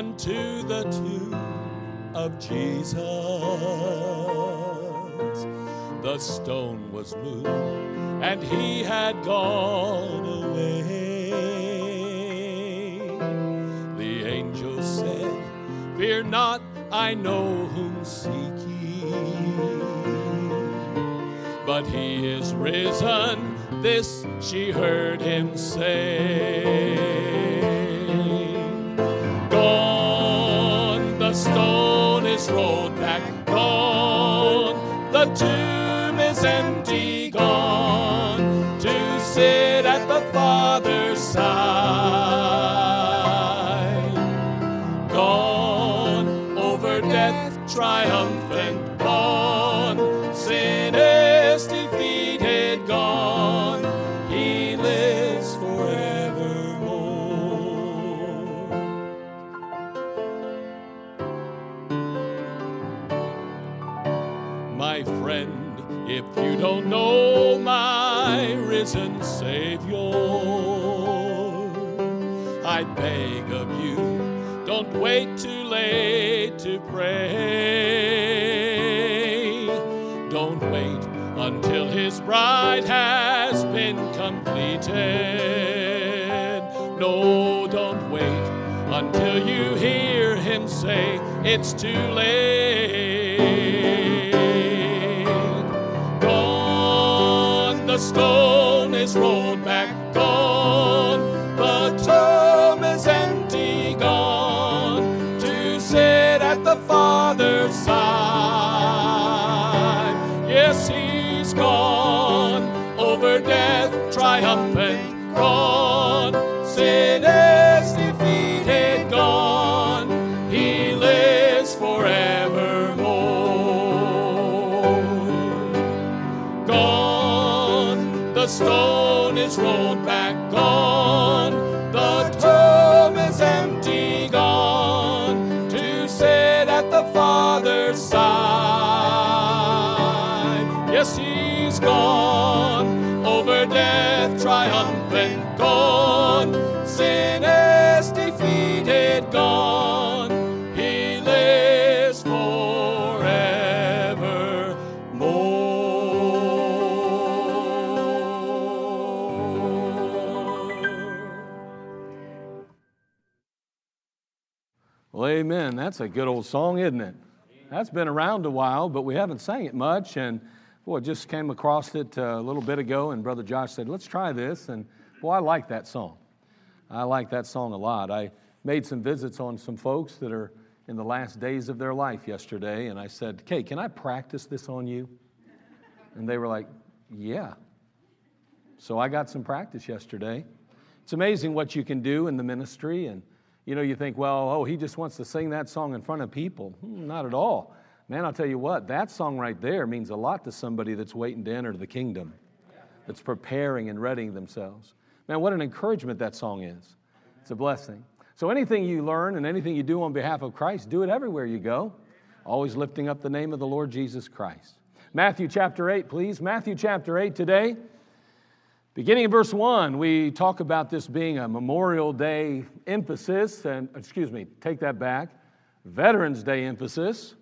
unto the tomb of Jesus. The stone was moved, and he had gone away. The angel said, Fear not, I know whom seek ye. But he is risen, this she heard him say. Rolled back, gone, the tomb is empty, gone, to sit at the Father's side. Wait too late to pray. Don't wait until his bride has been completed. No, don't wait until you hear him say it's too late. Gone, the stone That's a good old song, isn't it? That's been around a while, but we haven't sang it much. And boy, just came across it uh, a little bit ago, and Brother Josh said, Let's try this. And boy, I like that song. I like that song a lot. I made some visits on some folks that are in the last days of their life yesterday, and I said, Okay, can I practice this on you? And they were like, Yeah. So I got some practice yesterday. It's amazing what you can do in the ministry. And, you know, you think, well, oh, he just wants to sing that song in front of people. Hmm, not at all. Man, I'll tell you what, that song right there means a lot to somebody that's waiting to enter the kingdom, that's preparing and readying themselves. Man, what an encouragement that song is. It's a blessing. So anything you learn and anything you do on behalf of Christ, do it everywhere you go, always lifting up the name of the Lord Jesus Christ. Matthew chapter 8, please. Matthew chapter 8 today. Beginning in verse 1, we talk about this being a Memorial Day emphasis, and excuse me, take that back, Veterans Day emphasis.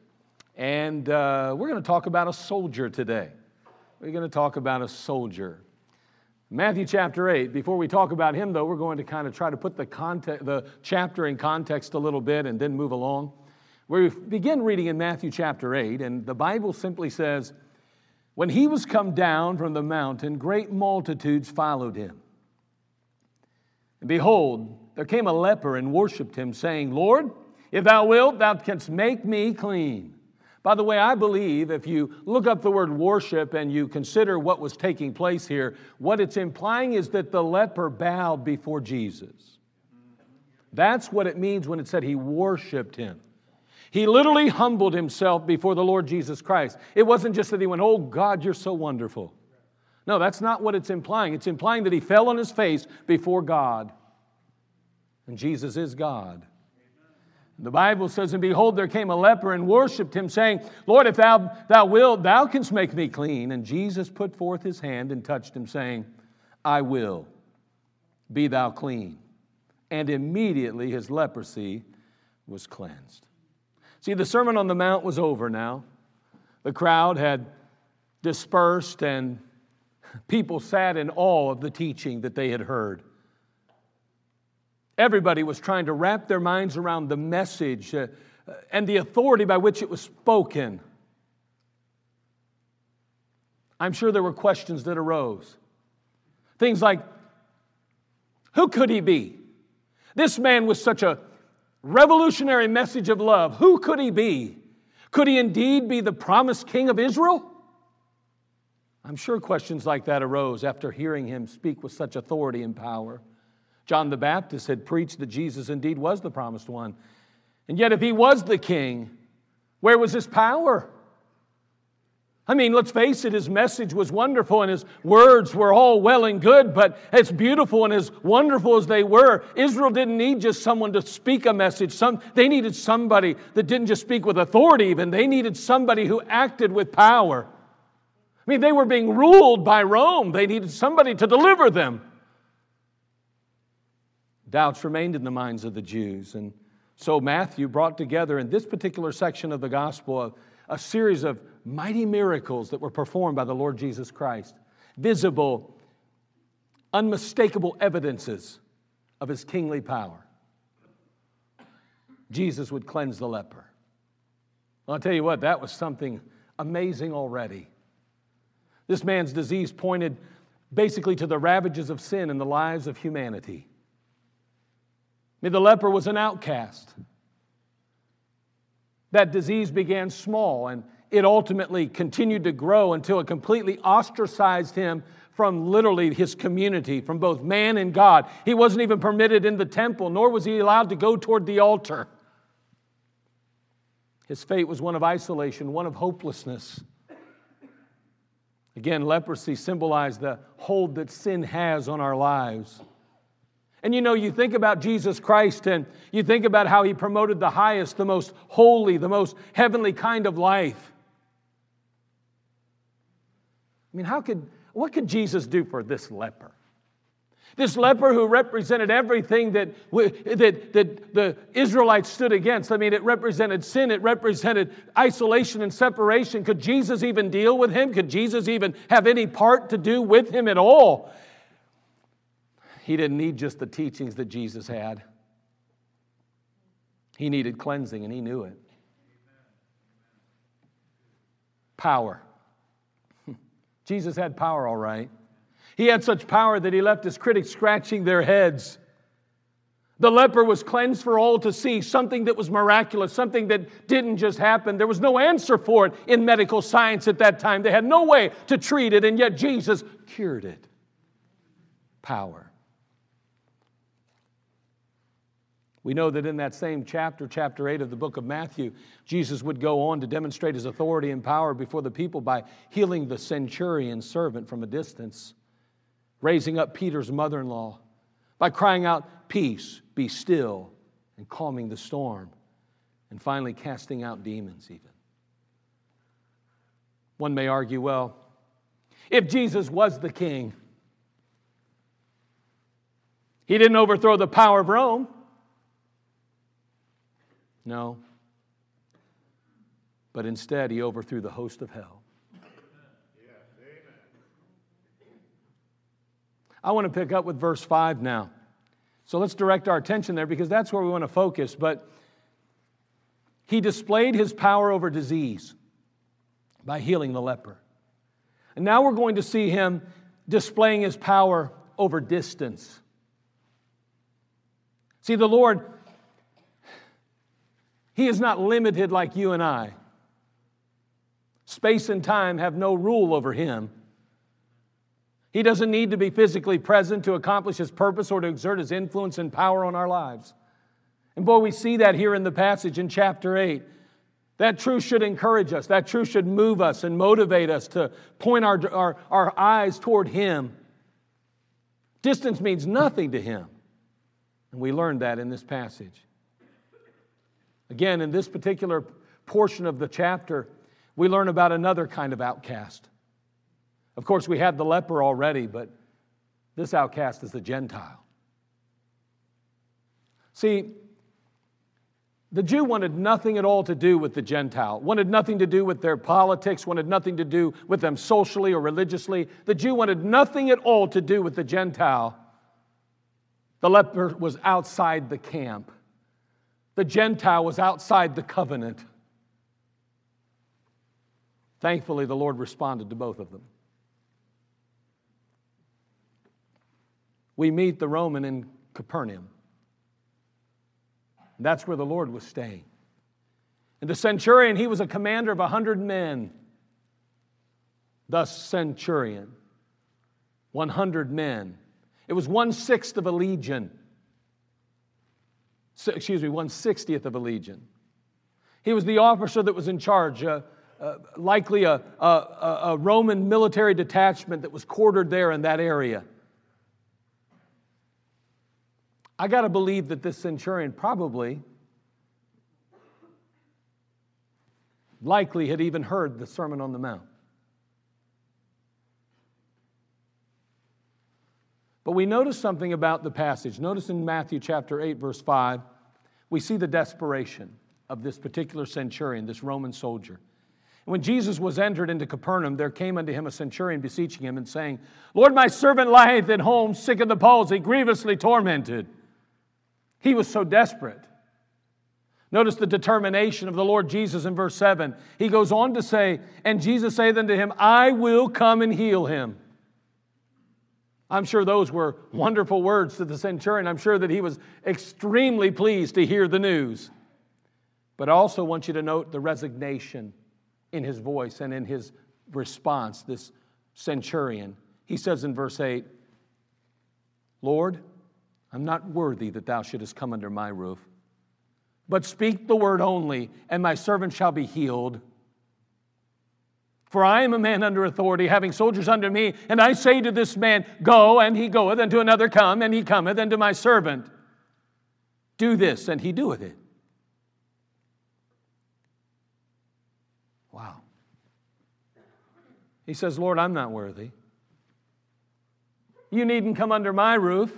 And uh, we're going to talk about a soldier today. We're going to talk about a soldier. Matthew chapter 8. Before we talk about him, though, we're going to kind of try to put the, context, the chapter in context a little bit and then move along. We begin reading in Matthew chapter 8, and the Bible simply says, When he was come down from the mountain, great multitudes followed him. And behold, there came a leper and worshiped him, saying, Lord, if thou wilt, thou canst make me clean. By the way, I believe if you look up the word worship and you consider what was taking place here, what it's implying is that the leper bowed before Jesus. That's what it means when it said he worshiped him. He literally humbled himself before the Lord Jesus Christ. It wasn't just that he went, Oh God, you're so wonderful. No, that's not what it's implying. It's implying that he fell on his face before God. And Jesus is God. The Bible says, And behold, there came a leper and worshiped him, saying, Lord, if thou, thou wilt, thou canst make me clean. And Jesus put forth his hand and touched him, saying, I will, be thou clean. And immediately his leprosy was cleansed. See, the Sermon on the Mount was over now. The crowd had dispersed, and people sat in awe of the teaching that they had heard. Everybody was trying to wrap their minds around the message uh, and the authority by which it was spoken. I'm sure there were questions that arose. Things like, who could he be? This man was such a revolutionary message of love, who could he be? Could he indeed be the promised king of Israel? I'm sure questions like that arose after hearing him speak with such authority and power. John the Baptist had preached that Jesus indeed was the promised one. And yet, if he was the king, where was his power? I mean, let's face it, his message was wonderful and his words were all well and good, but as beautiful and as wonderful as they were, Israel didn't need just someone to speak a message. Some, they needed somebody that didn't just speak with authority, even. They needed somebody who acted with power. I mean, they were being ruled by Rome, they needed somebody to deliver them. Doubts remained in the minds of the Jews. And so Matthew brought together in this particular section of the gospel a, a series of mighty miracles that were performed by the Lord Jesus Christ, visible, unmistakable evidences of his kingly power. Jesus would cleanse the leper. I'll tell you what, that was something amazing already. This man's disease pointed basically to the ravages of sin in the lives of humanity. I mean, the leper was an outcast. That disease began small and it ultimately continued to grow until it completely ostracized him from literally his community, from both man and God. He wasn't even permitted in the temple, nor was he allowed to go toward the altar. His fate was one of isolation, one of hopelessness. Again, leprosy symbolized the hold that sin has on our lives. And you know, you think about Jesus Christ and you think about how he promoted the highest, the most holy, the most heavenly kind of life. I mean, how could, what could Jesus do for this leper? This leper who represented everything that, that, that the Israelites stood against. I mean, it represented sin, it represented isolation and separation. Could Jesus even deal with him? Could Jesus even have any part to do with him at all? He didn't need just the teachings that Jesus had, he needed cleansing, and he knew it. Power. Jesus had power, all right. He had such power that he left his critics scratching their heads. The leper was cleansed for all to see, something that was miraculous, something that didn't just happen. There was no answer for it in medical science at that time. They had no way to treat it, and yet Jesus cured it. Power. We know that in that same chapter, chapter 8 of the book of Matthew, Jesus would go on to demonstrate his authority and power before the people by healing the centurion servant from a distance, raising up Peter's mother in law, by crying out, Peace, be still, and calming the storm, and finally casting out demons, even. One may argue, well, if Jesus was the king, he didn't overthrow the power of Rome. No. But instead, he overthrew the host of hell. I want to pick up with verse 5 now. So let's direct our attention there because that's where we want to focus. But he displayed his power over disease by healing the leper. And now we're going to see him displaying his power over distance. See, the Lord he is not limited like you and I. Space and time have no rule over him. He doesn't need to be physically present to accomplish his purpose or to exert his influence and power on our lives. And boy, we see that here in the passage in chapter 8. That truth should encourage us. That truth should move us and motivate us to point our, our, our eyes toward Him. Distance means nothing to Him. And we learned that in this passage. Again, in this particular portion of the chapter, we learn about another kind of outcast. Of course, we had the leper already, but this outcast is the Gentile. See, The Jew wanted nothing at all to do with the Gentile, wanted nothing to do with their politics, wanted nothing to do with them socially or religiously. The Jew wanted nothing at all to do with the Gentile. The leper was outside the camp, the Gentile was outside the covenant. Thankfully, the Lord responded to both of them. We meet the Roman in Capernaum. That's where the Lord was staying. And the centurion, he was a commander of a hundred men. Thus, centurion, 100 men. It was one sixth of a legion. Excuse me, one sixtieth of a legion. He was the officer that was in charge, uh, uh, likely a, a, a Roman military detachment that was quartered there in that area. I got to believe that this centurion probably, likely had even heard the Sermon on the Mount. But we notice something about the passage. Notice in Matthew chapter 8, verse 5, we see the desperation of this particular centurion, this Roman soldier. When Jesus was entered into Capernaum, there came unto him a centurion beseeching him and saying, Lord, my servant lieth at home, sick of the palsy, grievously tormented. He was so desperate. Notice the determination of the Lord Jesus in verse 7. He goes on to say, And Jesus saith unto him, I will come and heal him. I'm sure those were wonderful words to the centurion. I'm sure that he was extremely pleased to hear the news. But I also want you to note the resignation in his voice and in his response, this centurion. He says in verse 8, Lord, I'm not worthy that thou shouldest come under my roof. But speak the word only, and my servant shall be healed. For I am a man under authority, having soldiers under me, and I say to this man, Go, and he goeth, and to another, Come, and he cometh, and to my servant, Do this, and he doeth it. Wow. He says, Lord, I'm not worthy. You needn't come under my roof.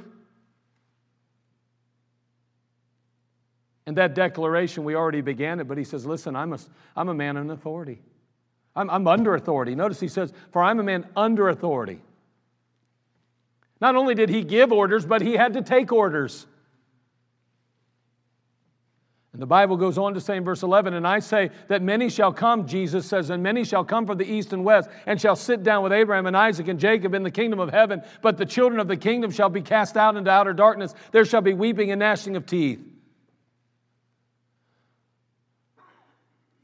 And that declaration, we already began it, but he says, Listen, I'm a, I'm a man in authority. I'm, I'm under authority. Notice he says, For I'm a man under authority. Not only did he give orders, but he had to take orders. And the Bible goes on to say in verse 11, And I say that many shall come, Jesus says, and many shall come from the east and west, and shall sit down with Abraham and Isaac and Jacob in the kingdom of heaven. But the children of the kingdom shall be cast out into outer darkness. There shall be weeping and gnashing of teeth.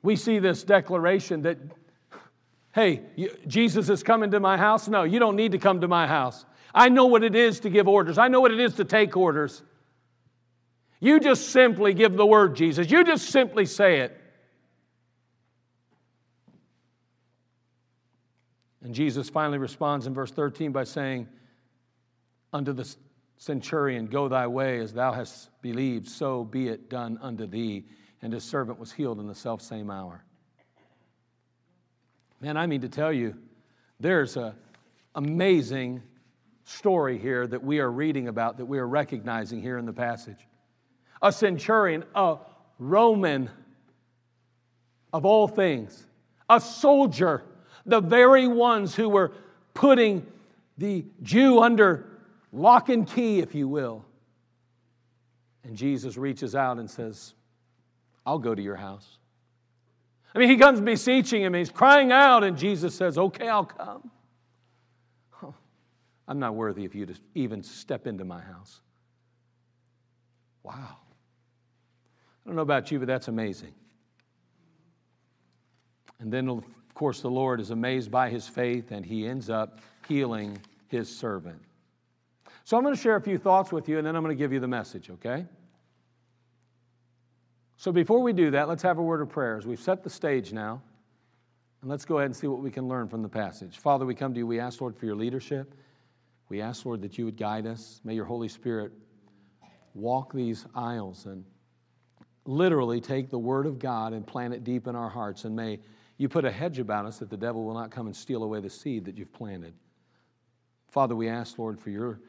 we see this declaration that, hey, Jesus is coming to my house. No, you don't need to come to my house. I know what it is to give orders, I know what it is to take orders. You just simply give the word, Jesus. You just simply say it. And Jesus finally responds in verse 13 by saying, Unto the centurion, Go thy way as thou hast believed, so be it done unto thee and his servant was healed in the self same hour. Man, I mean to tell you, there's an amazing story here that we are reading about, that we are recognizing here in the passage. A centurion, a Roman of all things, a soldier, the very ones who were putting the Jew under lock and key, if you will. And Jesus reaches out and says, I'll go to your house. I mean, he comes beseeching him, he's crying out, and Jesus says, Okay, I'll come. Oh, I'm not worthy of you to even step into my house. Wow. I don't know about you, but that's amazing. And then, of course, the Lord is amazed by his faith, and he ends up healing his servant. So I'm going to share a few thoughts with you, and then I'm going to give you the message, okay? So before we do that, let's have a word of prayer. As we've set the stage now, and let's go ahead and see what we can learn from the passage. Father, we come to you. We ask, Lord, for your leadership. We ask, Lord, that you would guide us. May your Holy Spirit walk these aisles and literally take the Word of God and plant it deep in our hearts. And may you put a hedge about us that the devil will not come and steal away the seed that you've planted. Father, we ask, Lord, for your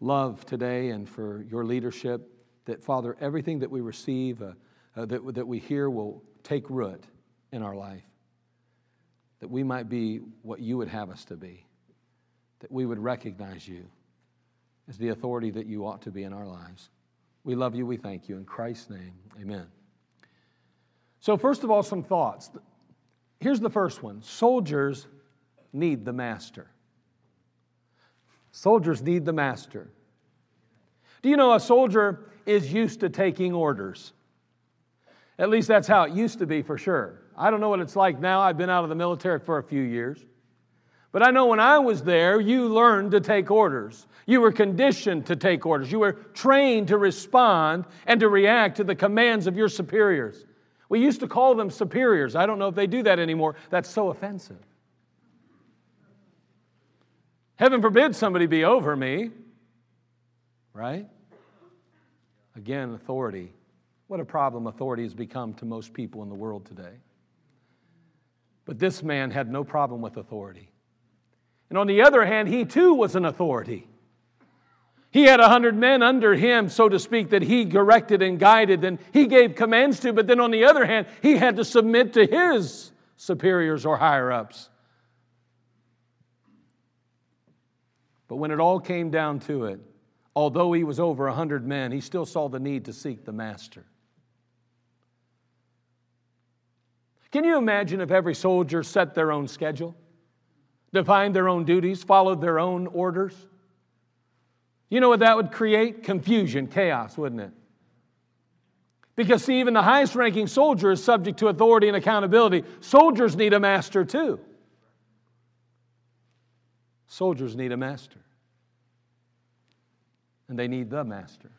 love today and for your leadership, that, Father, everything that we receive, uh, uh, that, that we hear will take root in our life. That we might be what you would have us to be. That we would recognize you as the authority that you ought to be in our lives. We love you. We thank you. In Christ's name, amen. So, first of all, some thoughts. Here's the first one soldiers need the master. Soldiers need the master. Do you know a soldier is used to taking orders? At least that's how it used to be for sure. I don't know what it's like now. I've been out of the military for a few years. But I know when I was there, you learned to take orders. You were conditioned to take orders. You were trained to respond and to react to the commands of your superiors. We used to call them superiors. I don't know if they do that anymore. That's so offensive. Heaven forbid somebody be over me, right? Again, authority. What a problem authority has become to most people in the world today. But this man had no problem with authority. And on the other hand, he too was an authority. He had a hundred men under him, so to speak, that he directed and guided and he gave commands to, but then on the other hand, he had to submit to his superiors or higher ups. But when it all came down to it, although he was over a hundred men, he still saw the need to seek the master. Can you imagine if every soldier set their own schedule, defined their own duties, followed their own orders? You know what that would create? Confusion, chaos, wouldn't it? Because, see, even the highest ranking soldier is subject to authority and accountability. Soldiers need a master too. Soldiers need a master. And they need the master.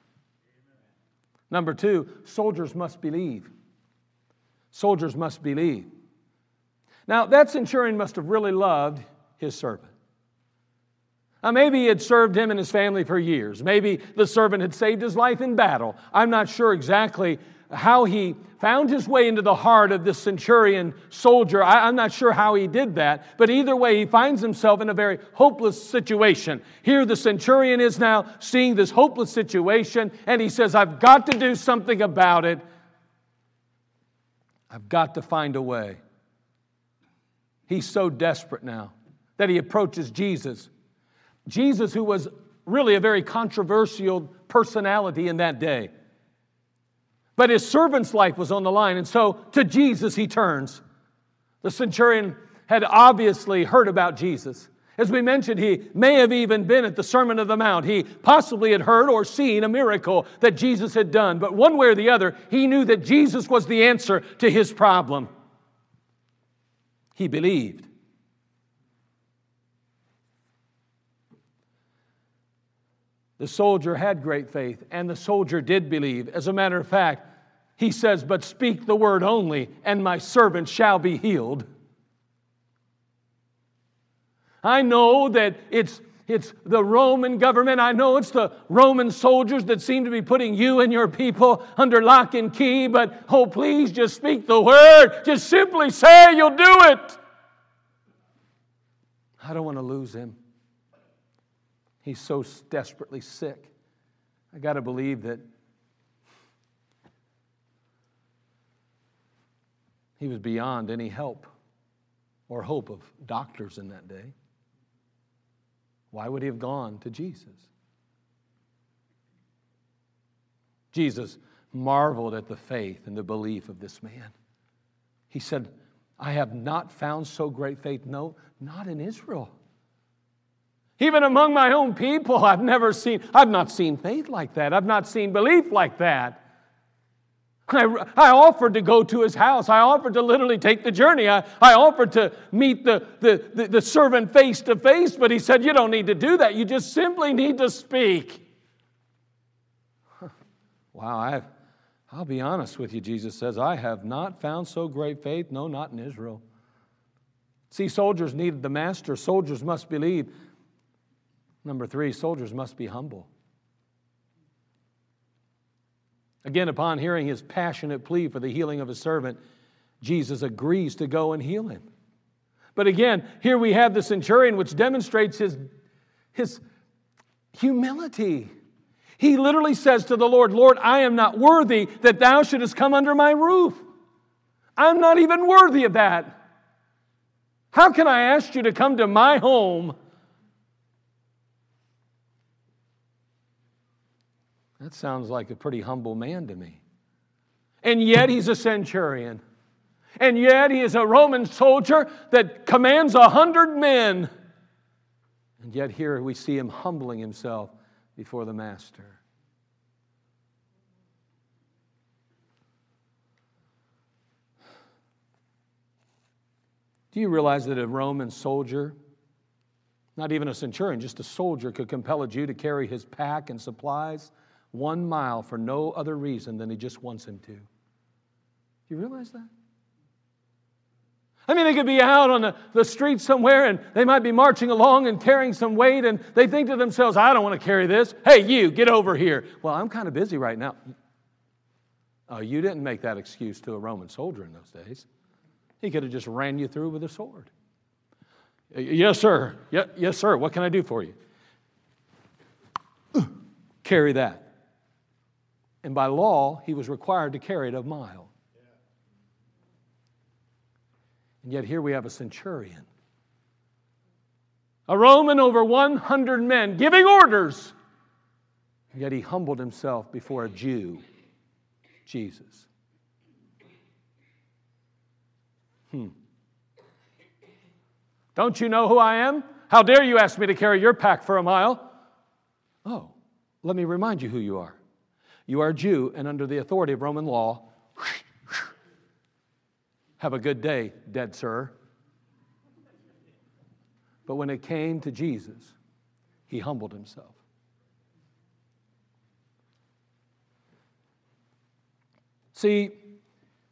Number two, soldiers must believe. Soldiers must believe. Now, that centurion must have really loved his servant. Now, maybe he had served him and his family for years. Maybe the servant had saved his life in battle. I'm not sure exactly how he found his way into the heart of this centurion soldier. I, am not sure how he did that, but either way, he finds himself in a very hopeless situation. Here, the centurion is now seeing this hopeless situation, and he says, I've got to do something about it. I've got to find a way. He's so desperate now that he approaches Jesus. Jesus, who was really a very controversial personality in that day. But his servant's life was on the line, and so to Jesus he turns. The centurion had obviously heard about Jesus. As we mentioned, he may have even been at the Sermon of the Mount. He possibly had heard or seen a miracle that Jesus had done. But one way or the other, he knew that Jesus was the answer to his problem. He believed. The soldier had great faith, and the soldier did believe. As a matter of fact, he says, But speak the word only, and my servant shall be healed. I know that it's, it's the Roman government. I know it's the Roman soldiers that seem to be putting you and your people under lock and key, but oh, please just speak the word. Just simply say you'll do it. I don't want to lose him. He's so desperately sick. I got to believe that he was beyond any help or hope of doctors in that day. Why would he have gone to Jesus? Jesus marveled at the faith and the belief of this man. He said, I have not found so great faith, no, not in Israel. Even among my own people, I've never seen, I've not seen faith like that. I've not seen belief like that. I, I offered to go to his house. I offered to literally take the journey. I, I offered to meet the, the, the, the servant face to face, but he said, You don't need to do that. You just simply need to speak. Wow, I've, I'll be honest with you, Jesus says, I have not found so great faith, no, not in Israel. See, soldiers needed the master. Soldiers must believe. Number three, soldiers must be humble. Again, upon hearing his passionate plea for the healing of his servant, Jesus agrees to go and heal him. But again, here we have the centurion, which demonstrates his, his humility. He literally says to the Lord, Lord, I am not worthy that thou shouldest come under my roof. I'm not even worthy of that. How can I ask you to come to my home? That sounds like a pretty humble man to me. And yet he's a centurion. And yet he is a Roman soldier that commands a hundred men. And yet here we see him humbling himself before the master. Do you realize that a Roman soldier, not even a centurion, just a soldier, could compel a Jew to carry his pack and supplies one mile for no other reason than he just wants him to? Do you realize that? I mean, they could be out on the, the street somewhere and they might be marching along and carrying some weight and they think to themselves, I don't want to carry this. Hey, you, get over here. Well, I'm kind of busy right now. Oh, you didn't make that excuse to a Roman soldier in those days. He could have just ran you through with a sword. Yes, sir. Yes, sir. What can I do for you? Carry that. And by law, he was required to carry it a mile. And yet here we have a centurion, a Roman over 100 men giving orders. And yet he humbled himself before a Jew, Jesus. Hmm. Don't you know who I am? How dare you ask me to carry your pack for a mile? Oh, let me remind you who you are. You are a Jew, and under the authority of Roman law, have a good day, dead sir. But when it came to Jesus, he humbled himself. See,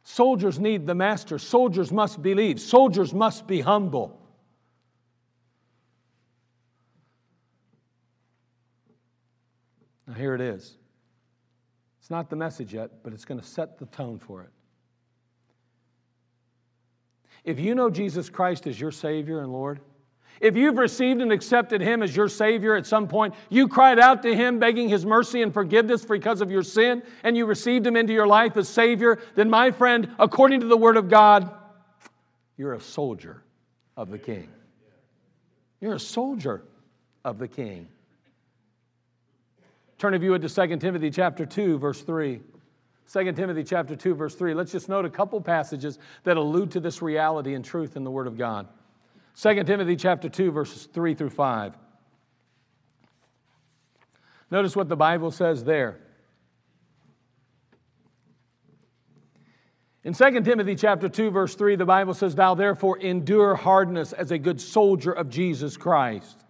soldiers need the master. Soldiers must believe. Soldiers must be humble. Now, here it is. It's not the message yet, but it's going to set the tone for it. If you know Jesus Christ as your Savior and Lord, if you've received and accepted Him as your Savior at some point, you cried out to Him begging His mercy and forgiveness because of your sin, and you received Him into your life as Savior, then, my friend, according to the Word of God, you're a soldier of the King. You're a soldier of the King. Turn if you would to 2 Timothy chapter 2, verse 3. 2 Timothy chapter 2 verse 3. Let's just note a couple passages that allude to this reality and truth in the word of God. 2 Timothy chapter 2 verses 3 through 5. Notice what the Bible says there. In 2 Timothy chapter 2 verse 3 the Bible says thou therefore endure hardness as a good soldier of Jesus Christ.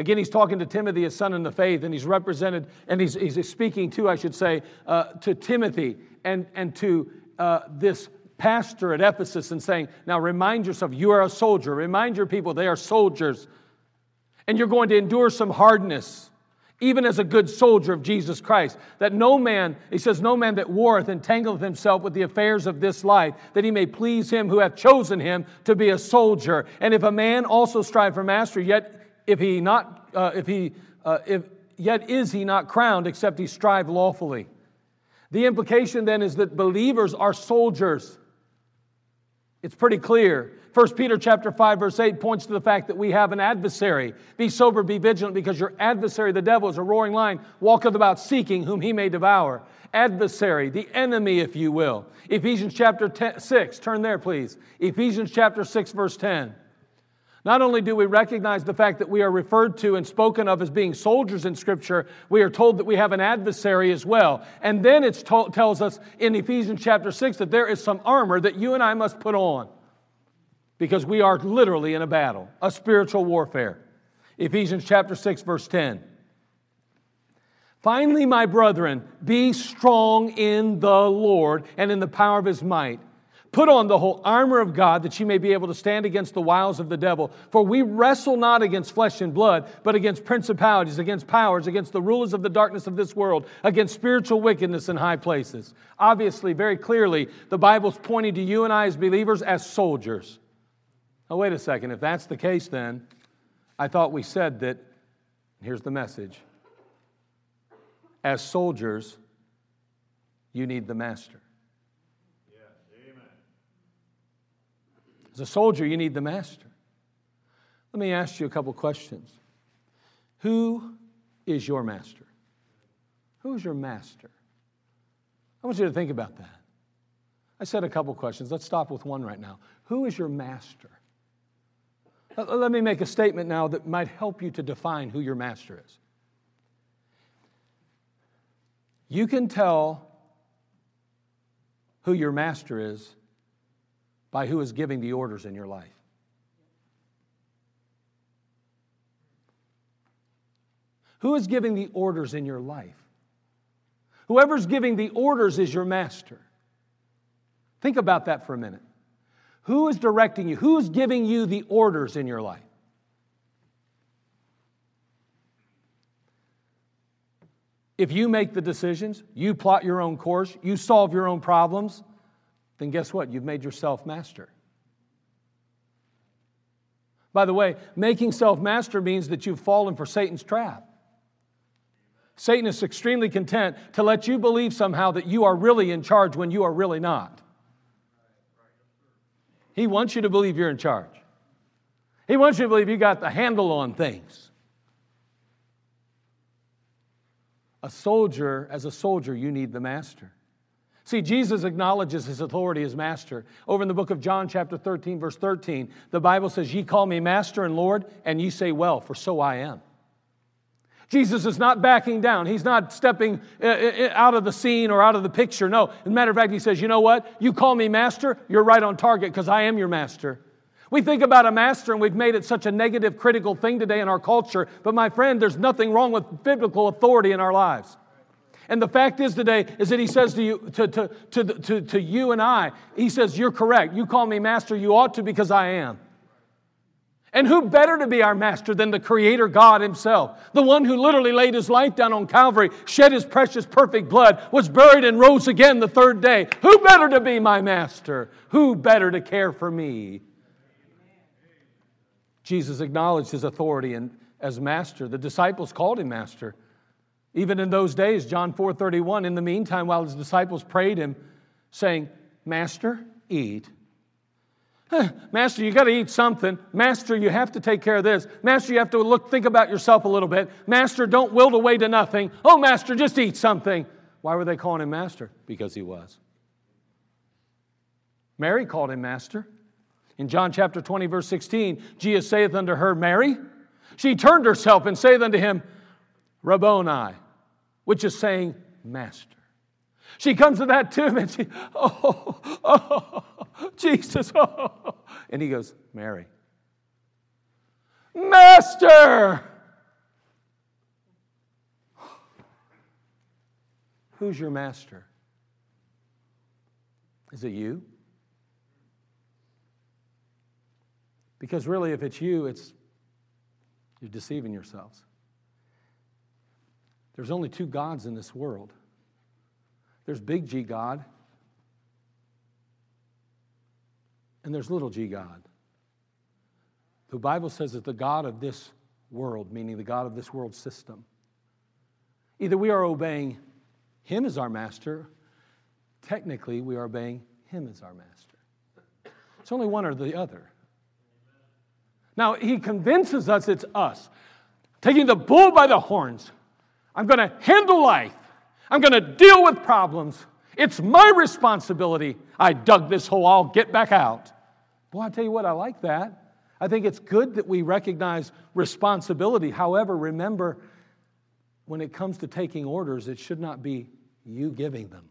Again, he's talking to Timothy, his son in the faith, and he's represented, and he's, he's speaking to, I should say, uh, to Timothy and, and to uh, this pastor at Ephesus and saying, Now remind yourself, you are a soldier. Remind your people, they are soldiers. And you're going to endure some hardness, even as a good soldier of Jesus Christ. That no man, he says, no man that warreth entangleth himself with the affairs of this life, that he may please him who hath chosen him to be a soldier. And if a man also strive for mastery, yet if he not, uh, if he, uh, if, yet is he not crowned except he strive lawfully. The implication then is that believers are soldiers. It's pretty clear. 1 Peter chapter 5 verse 8 points to the fact that we have an adversary. Be sober, be vigilant because your adversary the devil is a roaring lion walketh about seeking whom he may devour. Adversary, the enemy if you will. Ephesians chapter 10, 6, turn there please. Ephesians chapter 6 verse 10. Not only do we recognize the fact that we are referred to and spoken of as being soldiers in Scripture, we are told that we have an adversary as well. And then it to- tells us in Ephesians chapter 6 that there is some armor that you and I must put on because we are literally in a battle, a spiritual warfare. Ephesians chapter 6, verse 10. Finally, my brethren, be strong in the Lord and in the power of his might. Put on the whole armor of God that you may be able to stand against the wiles of the devil. For we wrestle not against flesh and blood, but against principalities, against powers, against the rulers of the darkness of this world, against spiritual wickedness in high places. Obviously, very clearly, the Bible's pointing to you and I as believers as soldiers. Oh, wait a second. If that's the case, then I thought we said that, here's the message as soldiers, you need the master. As a soldier, you need the master. Let me ask you a couple questions. Who is your master? Who is your master? I want you to think about that. I said a couple questions. Let's stop with one right now. Who is your master? Let me make a statement now that might help you to define who your master is. You can tell who your master is by who is giving the orders in your life. Who is giving the orders in your life? Whoever's giving the orders is your master. Think about that for a minute. Who is directing you? Who's giving you the orders in your life? If you make the decisions, you plot your own course, you solve your own problems, then guess what? You've made yourself master. By the way, making self master means that you've fallen for Satan's trap. Satan is extremely content to let you believe somehow that you are really in charge when you are really not. He wants you to believe you're in charge. He wants you to believe you got the handle on things. A soldier, as a soldier, you need the master. See, Jesus acknowledges his authority as master. Over in the book of John, chapter 13, verse 13, the Bible says, Ye call me master and Lord, and ye say, Well, for so I am. Jesus is not backing down. He's not stepping uh, uh, uh, out of the scene or out of the picture. No. As a matter of fact, he says, You know what? You call me master, you're right on target because I am your master. We think about a master and we've made it such a negative, critical thing today in our culture. But my friend, there's nothing wrong with biblical authority in our lives. And the fact is today is that he says to you, to, to, to, to, to you and I, he says, You're correct. You call me master, you ought to because I am. And who better to be our master than the Creator God Himself? The one who literally laid His life down on Calvary, shed His precious, perfect blood, was buried and rose again the third day. Who better to be my master? Who better to care for me? Jesus acknowledged His authority and, as master. The disciples called Him master. Even in those days, John 4 31, in the meantime, while His disciples prayed Him, saying, Master, eat. Master, you got to eat something. Master, you have to take care of this. Master, you have to look, think about yourself a little bit. Master, don't wilt away to nothing. Oh, Master, just eat something. Why were they calling him Master? Because he was. Mary called him Master. In John chapter 20, verse 16, Jesus saith unto her, Mary. She turned herself and saith unto him, Rabboni, which is saying, Master. She comes to that tomb and she, oh, oh, Jesus. Oh. And he goes, Mary. Master! Who's your master? Is it you? Because really, if it's you, it's you're deceiving yourselves. There's only two gods in this world. There's big G God, and there's little g God. The Bible says that the God of this world, meaning the God of this world system, either we are obeying Him as our master, technically, we are obeying Him as our master. It's only one or the other. Now, He convinces us it's us, taking the bull by the horns. I'm going to handle life, I'm going to deal with problems. It's my responsibility. I dug this hole, I'll get back out. Boy, I tell you what, I like that. I think it's good that we recognize responsibility. However, remember, when it comes to taking orders, it should not be you giving them.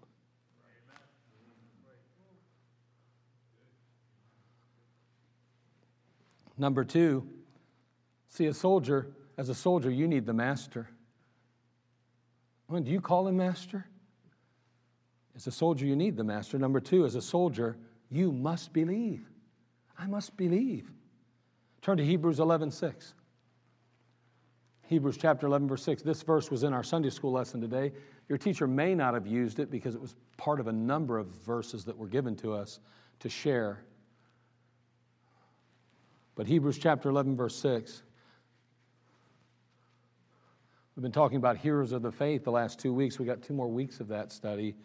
Number two, see, a soldier, as a soldier, you need the master. Do you call him master? As a soldier, you need the master. Number two, as a soldier, you must believe. I must believe. Turn to Hebrews 11 6. Hebrews chapter 11, verse 6. This verse was in our Sunday school lesson today. Your teacher may not have used it because it was part of a number of verses that were given to us to share. But Hebrews chapter 11, verse 6. We've been talking about heroes of the faith the last two weeks. We got two more weeks of that study.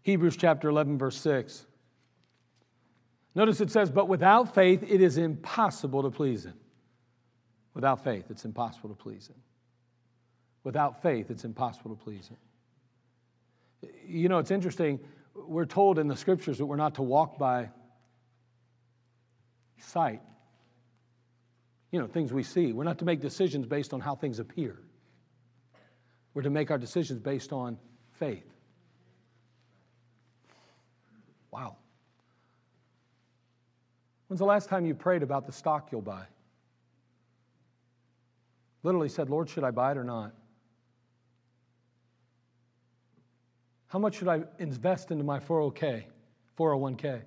Hebrews chapter 11, verse 6. Notice it says, But without faith, it is impossible to please Him. Without faith, it's impossible to please Him. Without faith, it's impossible to please Him. You know, it's interesting. We're told in the scriptures that we're not to walk by sight. You know, things we see. We're not to make decisions based on how things appear. We're to make our decisions based on faith. Wow. When's the last time you prayed about the stock you'll buy? Literally said, Lord, should I buy it or not? How much should I invest into my 401k? 401k?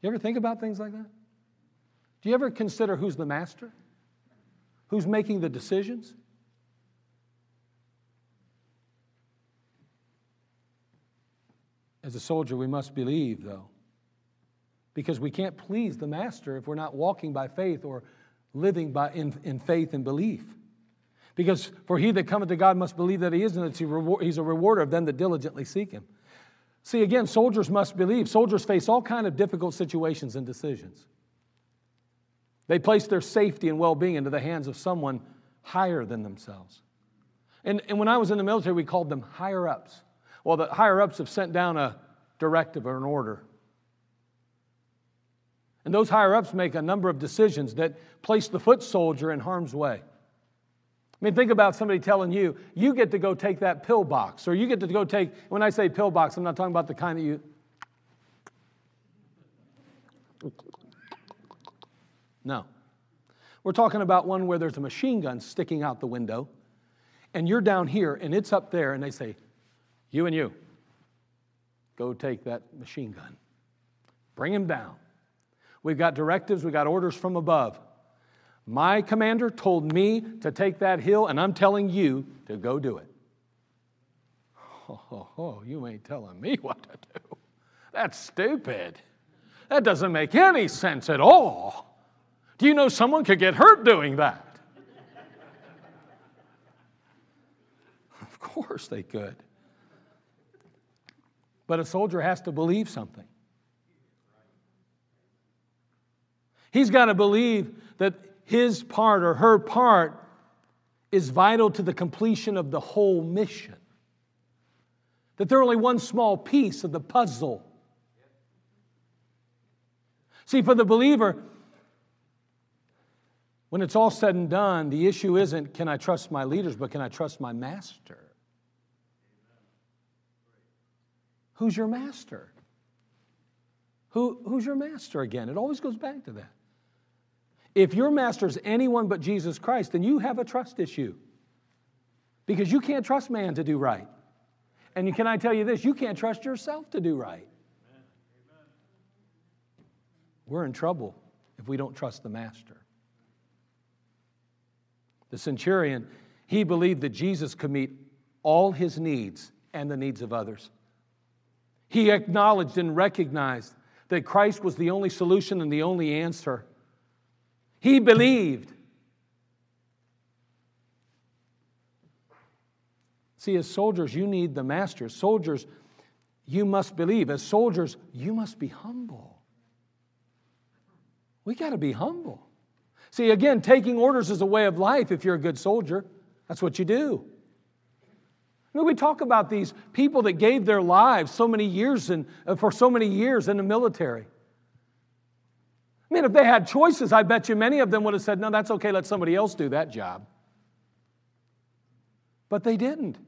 You ever think about things like that? Do you ever consider who's the master? Who's making the decisions? As a soldier, we must believe, though, because we can't please the master if we're not walking by faith or living by, in, in faith and belief. Because for he that cometh to God must believe that he is, and that he's a rewarder of them that diligently seek him. See, again, soldiers must believe. Soldiers face all kind of difficult situations and decisions. They place their safety and well-being into the hands of someone higher than themselves. And, and when I was in the military, we called them higher-ups. Well, the higher-ups have sent down a directive or an order. And those higher-ups make a number of decisions that place the foot soldier in harm's way. I mean, think about somebody telling you, you get to go take that pill box, or you get to go take, when I say pill box, I'm not talking about the kind that you. No. We're talking about one where there's a machine gun sticking out the window, and you're down here, and it's up there, and they say, You and you, go take that machine gun. Bring him down. We've got directives, we've got orders from above. My commander told me to take that hill, and I'm telling you to go do it. Oh, oh, oh, you ain't telling me what to do. That's stupid. That doesn't make any sense at all. Do you know someone could get hurt doing that? of course they could. But a soldier has to believe something. He's got to believe that his part or her part is vital to the completion of the whole mission. That they're only one small piece of the puzzle. See, for the believer, when it's all said and done, the issue isn't can I trust my leaders, but can I trust my master? Who's your master? Who, who's your master again? It always goes back to that. If your master is anyone but Jesus Christ, then you have a trust issue. Because you can't trust man to do right. And can I tell you this? You can't trust yourself to do right. We're in trouble if we don't trust the master. The centurion, he believed that Jesus could meet all his needs and the needs of others. He acknowledged and recognized that Christ was the only solution and the only answer. He believed. See, as soldiers, you need the master. As soldiers, you must believe. As soldiers, you must be humble. We got to be humble. See, again, taking orders is a way of life if you're a good soldier. That's what you do. I mean, we talk about these people that gave their lives so many years in, uh, for so many years in the military. I mean, if they had choices, I bet you many of them would have said, No, that's okay, let somebody else do that job. But they didn't.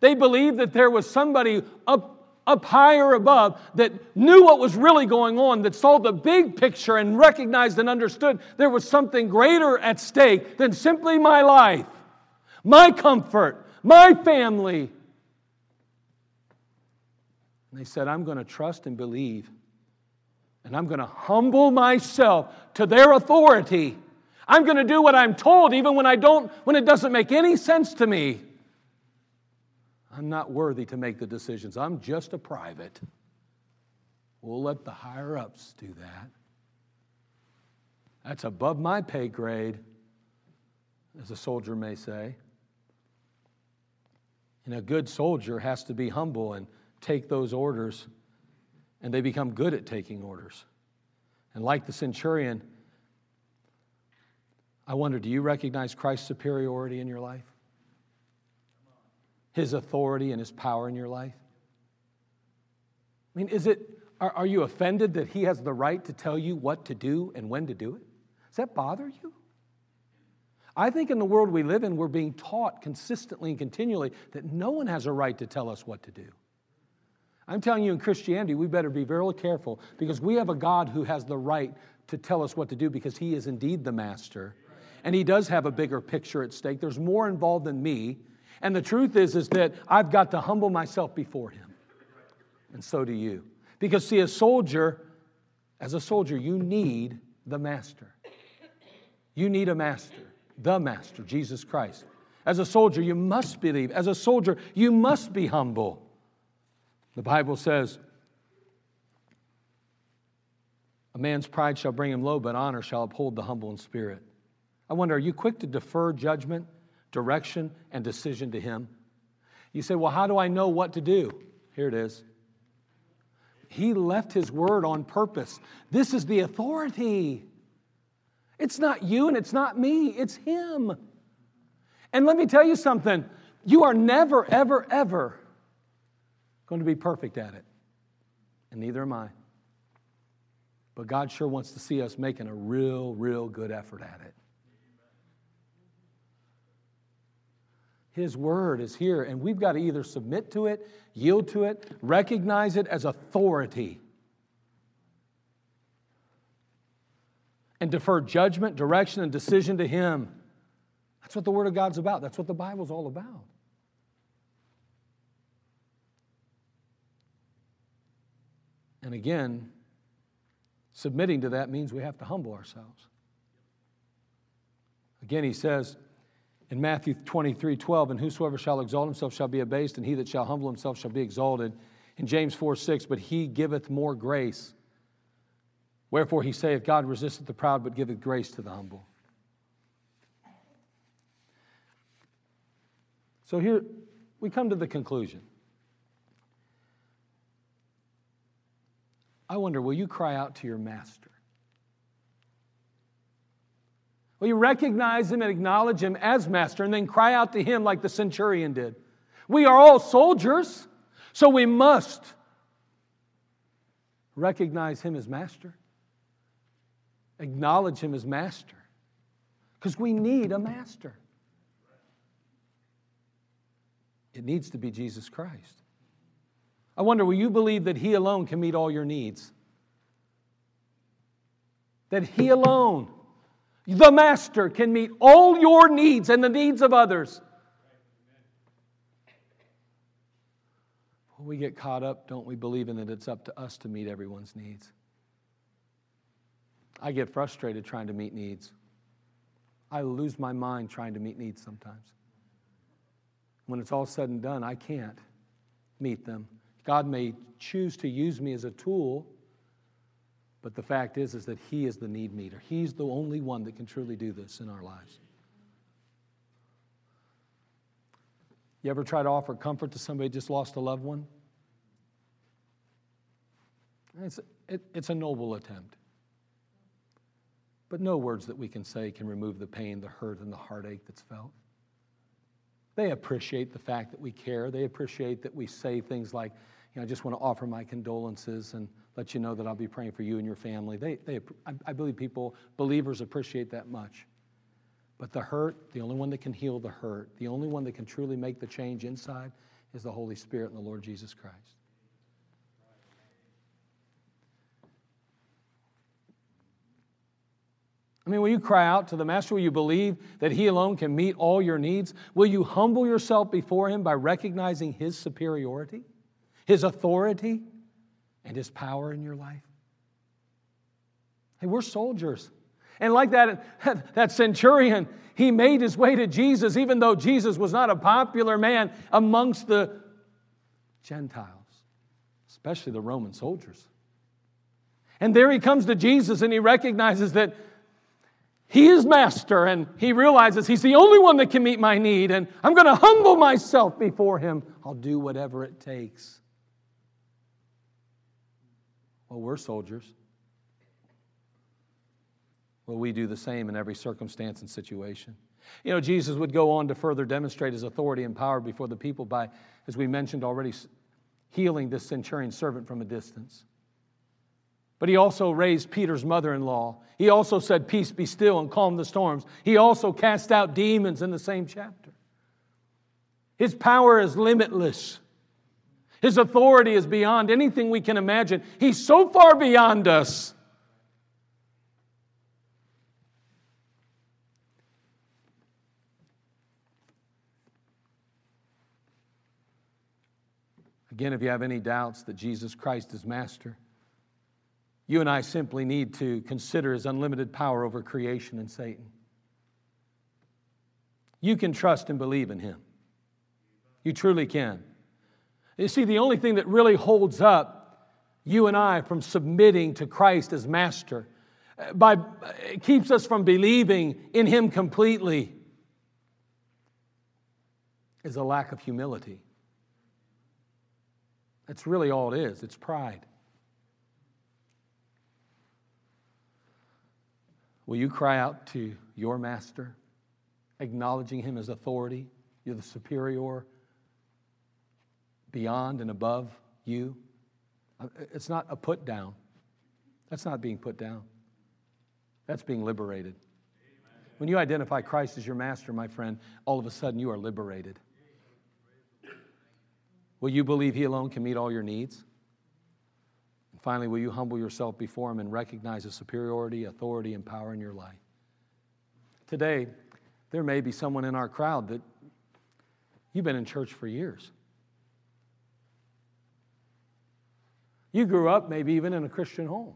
They believed that there was somebody up, up higher above that knew what was really going on, that saw the big picture and recognized and understood there was something greater at stake than simply my life, my comfort, my family. And they said, I'm going to trust and believe and I'm going to humble myself to their authority. I'm going to do what I'm told even when I don't when it doesn't make any sense to me. I'm not worthy to make the decisions. I'm just a private. We'll let the higher ups do that. That's above my pay grade, as a soldier may say. And a good soldier has to be humble and take those orders, and they become good at taking orders. And like the centurion, I wonder do you recognize Christ's superiority in your life? His authority and his power in your life? I mean, is it, are, are you offended that he has the right to tell you what to do and when to do it? Does that bother you? I think in the world we live in, we're being taught consistently and continually that no one has a right to tell us what to do. I'm telling you, in Christianity, we better be very careful because we have a God who has the right to tell us what to do because he is indeed the master. And he does have a bigger picture at stake. There's more involved than me. And the truth is, is that I've got to humble myself before him. And so do you. Because, see, a soldier, as a soldier, you need the master. You need a master, the master, Jesus Christ. As a soldier, you must believe. As a soldier, you must be humble. The Bible says, A man's pride shall bring him low, but honor shall uphold the humble in spirit. I wonder, are you quick to defer judgment, direction, and decision to him? You say, Well, how do I know what to do? Here it is. He left his word on purpose. This is the authority. It's not you and it's not me, it's him. And let me tell you something you are never, ever, ever going to be perfect at it. And neither am I. But God sure wants to see us making a real, real good effort at it. His word is here, and we've got to either submit to it, yield to it, recognize it as authority, and defer judgment, direction, and decision to Him. That's what the Word of God's about. That's what the Bible's all about. And again, submitting to that means we have to humble ourselves. Again, he says, in Matthew 23 12, and whosoever shall exalt himself shall be abased, and he that shall humble himself shall be exalted. In James 4 6, but he giveth more grace. Wherefore he saith, God resisteth the proud, but giveth grace to the humble. So here we come to the conclusion. I wonder, will you cry out to your master? Will you recognize him and acknowledge him as master and then cry out to him like the centurion did? We are all soldiers, so we must recognize him as master, acknowledge him as master, because we need a master. It needs to be Jesus Christ. I wonder, will you believe that he alone can meet all your needs? That he alone the Master can meet all your needs and the needs of others. we get caught up, don't we, believing that it's up to us to meet everyone's needs? I get frustrated trying to meet needs. I lose my mind trying to meet needs sometimes. When it's all said and done, I can't meet them. God may choose to use me as a tool but the fact is, is that He is the need meter. He's the only one that can truly do this in our lives. You ever try to offer comfort to somebody just lost a loved one? It's, it, it's a noble attempt. But no words that we can say can remove the pain, the hurt, and the heartache that's felt. They appreciate the fact that we care. They appreciate that we say things like, you know, I just want to offer my condolences and let you know that I'll be praying for you and your family. They, they, I believe people, believers, appreciate that much. But the hurt, the only one that can heal the hurt, the only one that can truly make the change inside is the Holy Spirit and the Lord Jesus Christ. I mean, will you cry out to the Master? Will you believe that He alone can meet all your needs? Will you humble yourself before Him by recognizing His superiority, His authority? and His power in your life? Hey, we're soldiers. And like that, that centurion, he made his way to Jesus, even though Jesus was not a popular man amongst the Gentiles, especially the Roman soldiers. And there he comes to Jesus and he recognizes that he is master, and he realizes he's the only one that can meet my need, and I'm going to humble myself before him. I'll do whatever it takes. Well, we're soldiers. Will we do the same in every circumstance and situation? You know, Jesus would go on to further demonstrate his authority and power before the people by, as we mentioned already, healing this centurion servant from a distance. But he also raised Peter's mother in law. He also said, Peace be still, and calm the storms. He also cast out demons in the same chapter. His power is limitless. His authority is beyond anything we can imagine. He's so far beyond us. Again, if you have any doubts that Jesus Christ is Master, you and I simply need to consider his unlimited power over creation and Satan. You can trust and believe in him. You truly can. You see, the only thing that really holds up you and I from submitting to Christ as master, uh, by, keeps us from believing in him completely, is a lack of humility. That's really all it is it's pride. Will you cry out to your master, acknowledging him as authority? You're the superior, beyond and above you. Uh, it's not a put down. That's not being put down. That's being liberated. When you identify Christ as your master, my friend, all of a sudden you are liberated. Will you believe He alone can meet all your needs? And finally, will you humble yourself before Him and recognize His superiority, authority, and power in your life? Today, there may be someone in our crowd that you've been in church for years. You grew up maybe even in a Christian home.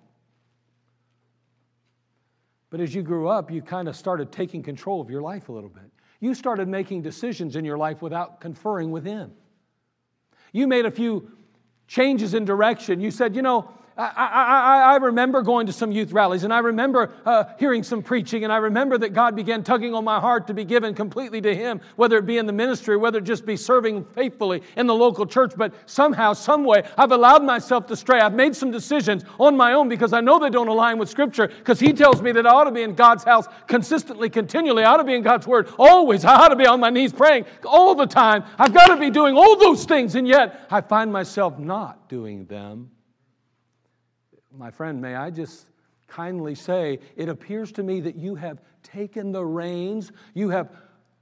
But as you grew up, you kind of started taking control of your life a little bit. You started making decisions in your life without conferring with Him. You made a few changes in direction. You said, you know, I, I, I, remember going to some youth rallies and I remember uh, hearing some preaching and I remember that God began tugging on my heart to be given completely to Him, whether it be in the ministry, whether it just be serving faithfully in the local church. But somehow, some way, I've allowed myself to stray. I've made some decisions on my own because I know they don't align with Scripture because He tells me that I ought to be in God's house consistently, continually. I ought to be in God's Word always. I ought to be on my knees praying all the time. I've got to be doing all those things and yet I find myself not doing them my friend, may I just kindly say, it appears to me that you have taken the reins, you have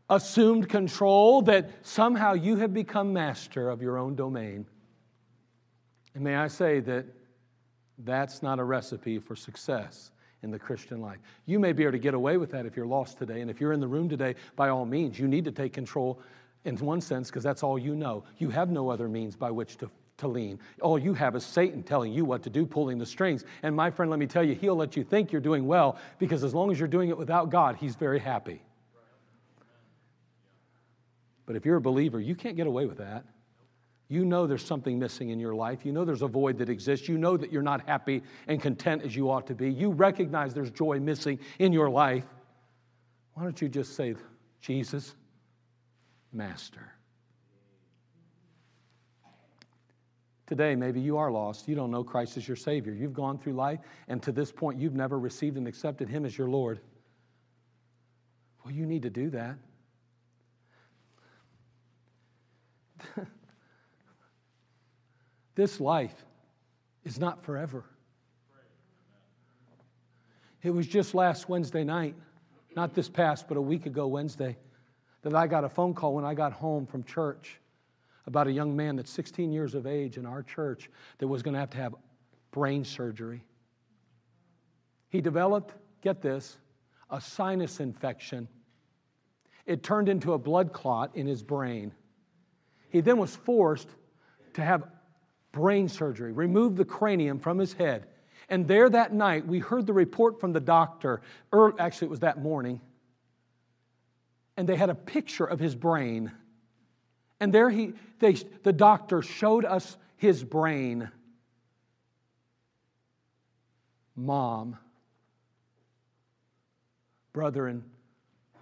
assumed control, that somehow you have become master of your own domain. And may I say that that's not a recipe for success in the Christian life. You may be able to get away with that if you're lost today. And if you're in the room today, by all means, you need to take control in one sense because that's all you know. You have no other means by which to to lean. All you have is Satan telling you what to do, pulling the strings. And my friend, let me tell you, he'll let you think you're doing well because as long as you're doing it without God, he's very happy. But if you're a believer, you can't get away with that. You know there's something missing in your life. You know there's a void that exists. You know that you're not happy and content as you ought to be. You recognize there's joy missing in your life. Why don't you just say, Jesus, Master? Today, maybe you are lost. You don't know Christ as your Savior. You've gone through life, and to this point, you've never received and accepted Him as your Lord. Well, you need to do that. this life is not forever. It was just last Wednesday night, not this past, but a week ago Wednesday, that I got a phone call when I got home from church about a young man that's 16 years of age in our church that was going to have to have brain surgery. He developed, get this, a sinus infection. It turned into a blood clot in his brain. He then was forced to have brain surgery, remove the cranium from his head. And there that night, we heard the report from the doctor. Early, actually, it was that morning. And they had a picture of his brain. And there he, they, the doctor showed us his brain. Mom, brother and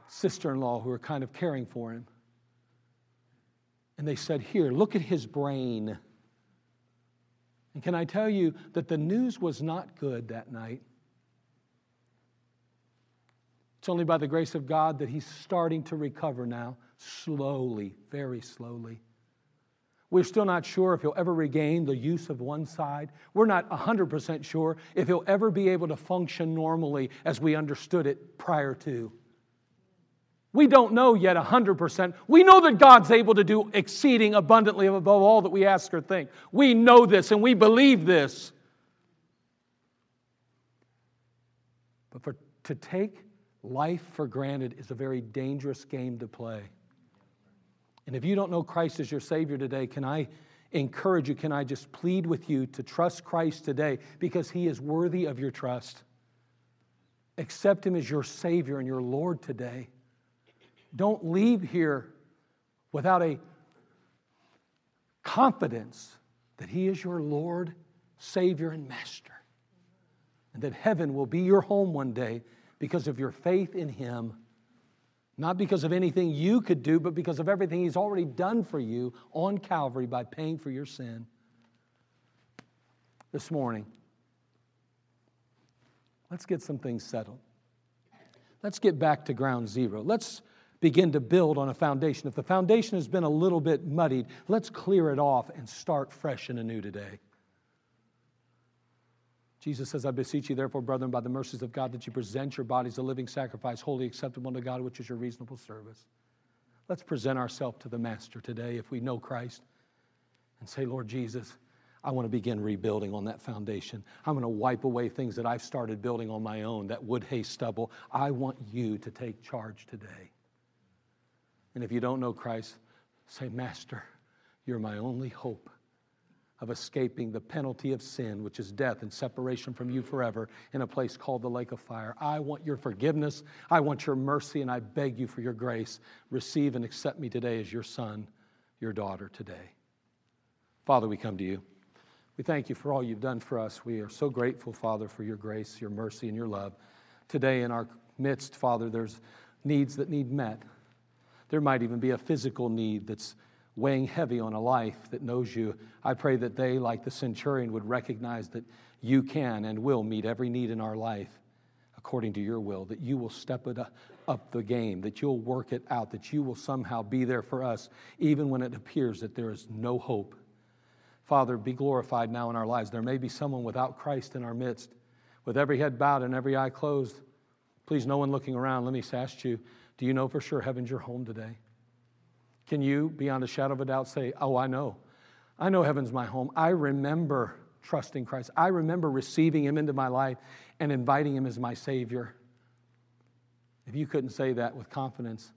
sister in law who were kind of caring for him. And they said, Here, look at his brain. And can I tell you that the news was not good that night? It's only by the grace of God that he's starting to recover now, slowly, very slowly. We're still not sure if he'll ever regain the use of one side. We're not 100% sure if he'll ever be able to function normally as we understood it prior to. We don't know yet 100%. We know that God's able to do exceeding abundantly above all that we ask or think. We know this and we believe this. But for, to take life for granted is a very dangerous game to play. And if you don't know Christ as your Savior today, can I encourage you, can I just plead with you to trust Christ today because He is worthy of your trust? Accept Him as your Savior and your Lord today. Don't leave here without a confidence that He is your Lord, Savior, and Master. And that heaven will be your home one day because of your faith in Him. Not because of anything you could do, but because of everything He's already done for you on Calvary by paying for your sin. This morning, let's get some things settled. Let's get back to ground zero. Let's begin to build on a foundation. If the foundation has been a little bit muddied, let's clear it off and start fresh and anew today. Jesus says, I beseech you, therefore, brethren, by the mercies of God, that you present your bodies a living sacrifice, holy acceptable to God, which is your reasonable service. Let's present ourselves to the Master today if we know Christ and say, Lord Jesus, I want to begin rebuilding on that foundation. I'm going to wipe away things that I've started building on my own, that wood, hay, stubble. I want you to take charge today. And if you don't know Christ, say, Master, you're my only hope of escaping the penalty of sin, which is death and separation from you forever in a place called the lake of fire. I want your forgiveness. I want your mercy, and I beg you for your grace. Receive and accept me today as your son, your daughter today. Father, we come to you. We thank you for all you've done for us. We are so grateful, Father, for your grace, your mercy, and your love. Today in our midst, Father, there's needs that need met. There might even be a physical need that's weighing heavy on a life that knows you. I pray that they, like the centurion, would recognize that you can and will meet every need in our life according to your will, that you will step it up the game, that you'll work it out, that you will somehow be there for us, even when it appears that there is no hope. Father, be glorified now in our lives. There may be someone without Christ in our midst, with every head bowed and every eye closed. Please, no one looking around, let me ask you do you know for sure heaven's your home today? Can you, beyond a shadow of a doubt, say, Oh, I know. I know heaven's my home. I remember trusting Christ. I remember receiving Him into my life and inviting Him as my Savior. If you couldn't say that with confidence,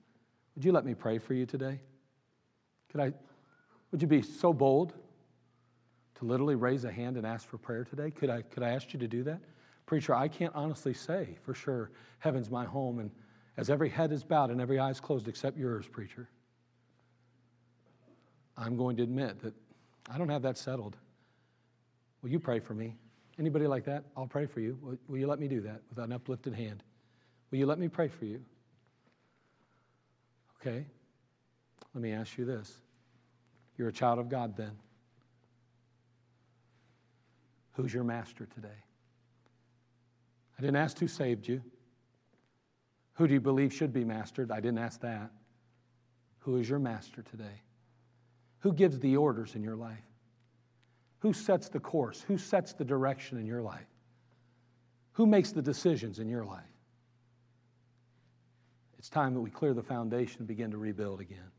would you let me pray for you today? Could I, would you be so bold to literally raise a hand and ask for prayer today? Could I, could I ask you to do that? Preacher, I can't honestly say for sure heaven's my home and as every head is bowed and every eye is closed except yours, preacher. I'm going to admit that I don't have that settled. Will you pray for me? Anybody like that? I'll pray for you. Will, will you let me do that with an uplifted hand? Will you let me pray for you? Okay. Let me ask you this. You're a child of God then. Who's your master today? I didn't ask who saved you. Who do you believe should be mastered? I didn't ask that. Who is your master today? Who gives the orders in your life? Who sets the course? Who sets the direction in your life? Who makes the decisions in your life? It's time that we clear the foundation and begin to rebuild again.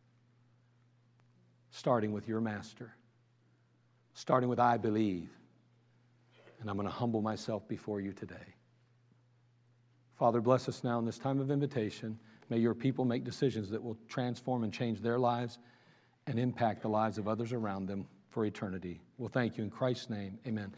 Starting with your master, starting with I believe. And I'm going to humble myself before you today. Father, bless us now in this time of invitation. May your people make decisions that will transform and change their lives and impact the lives of others around them for eternity. We'll thank you in Christ's name. Amen.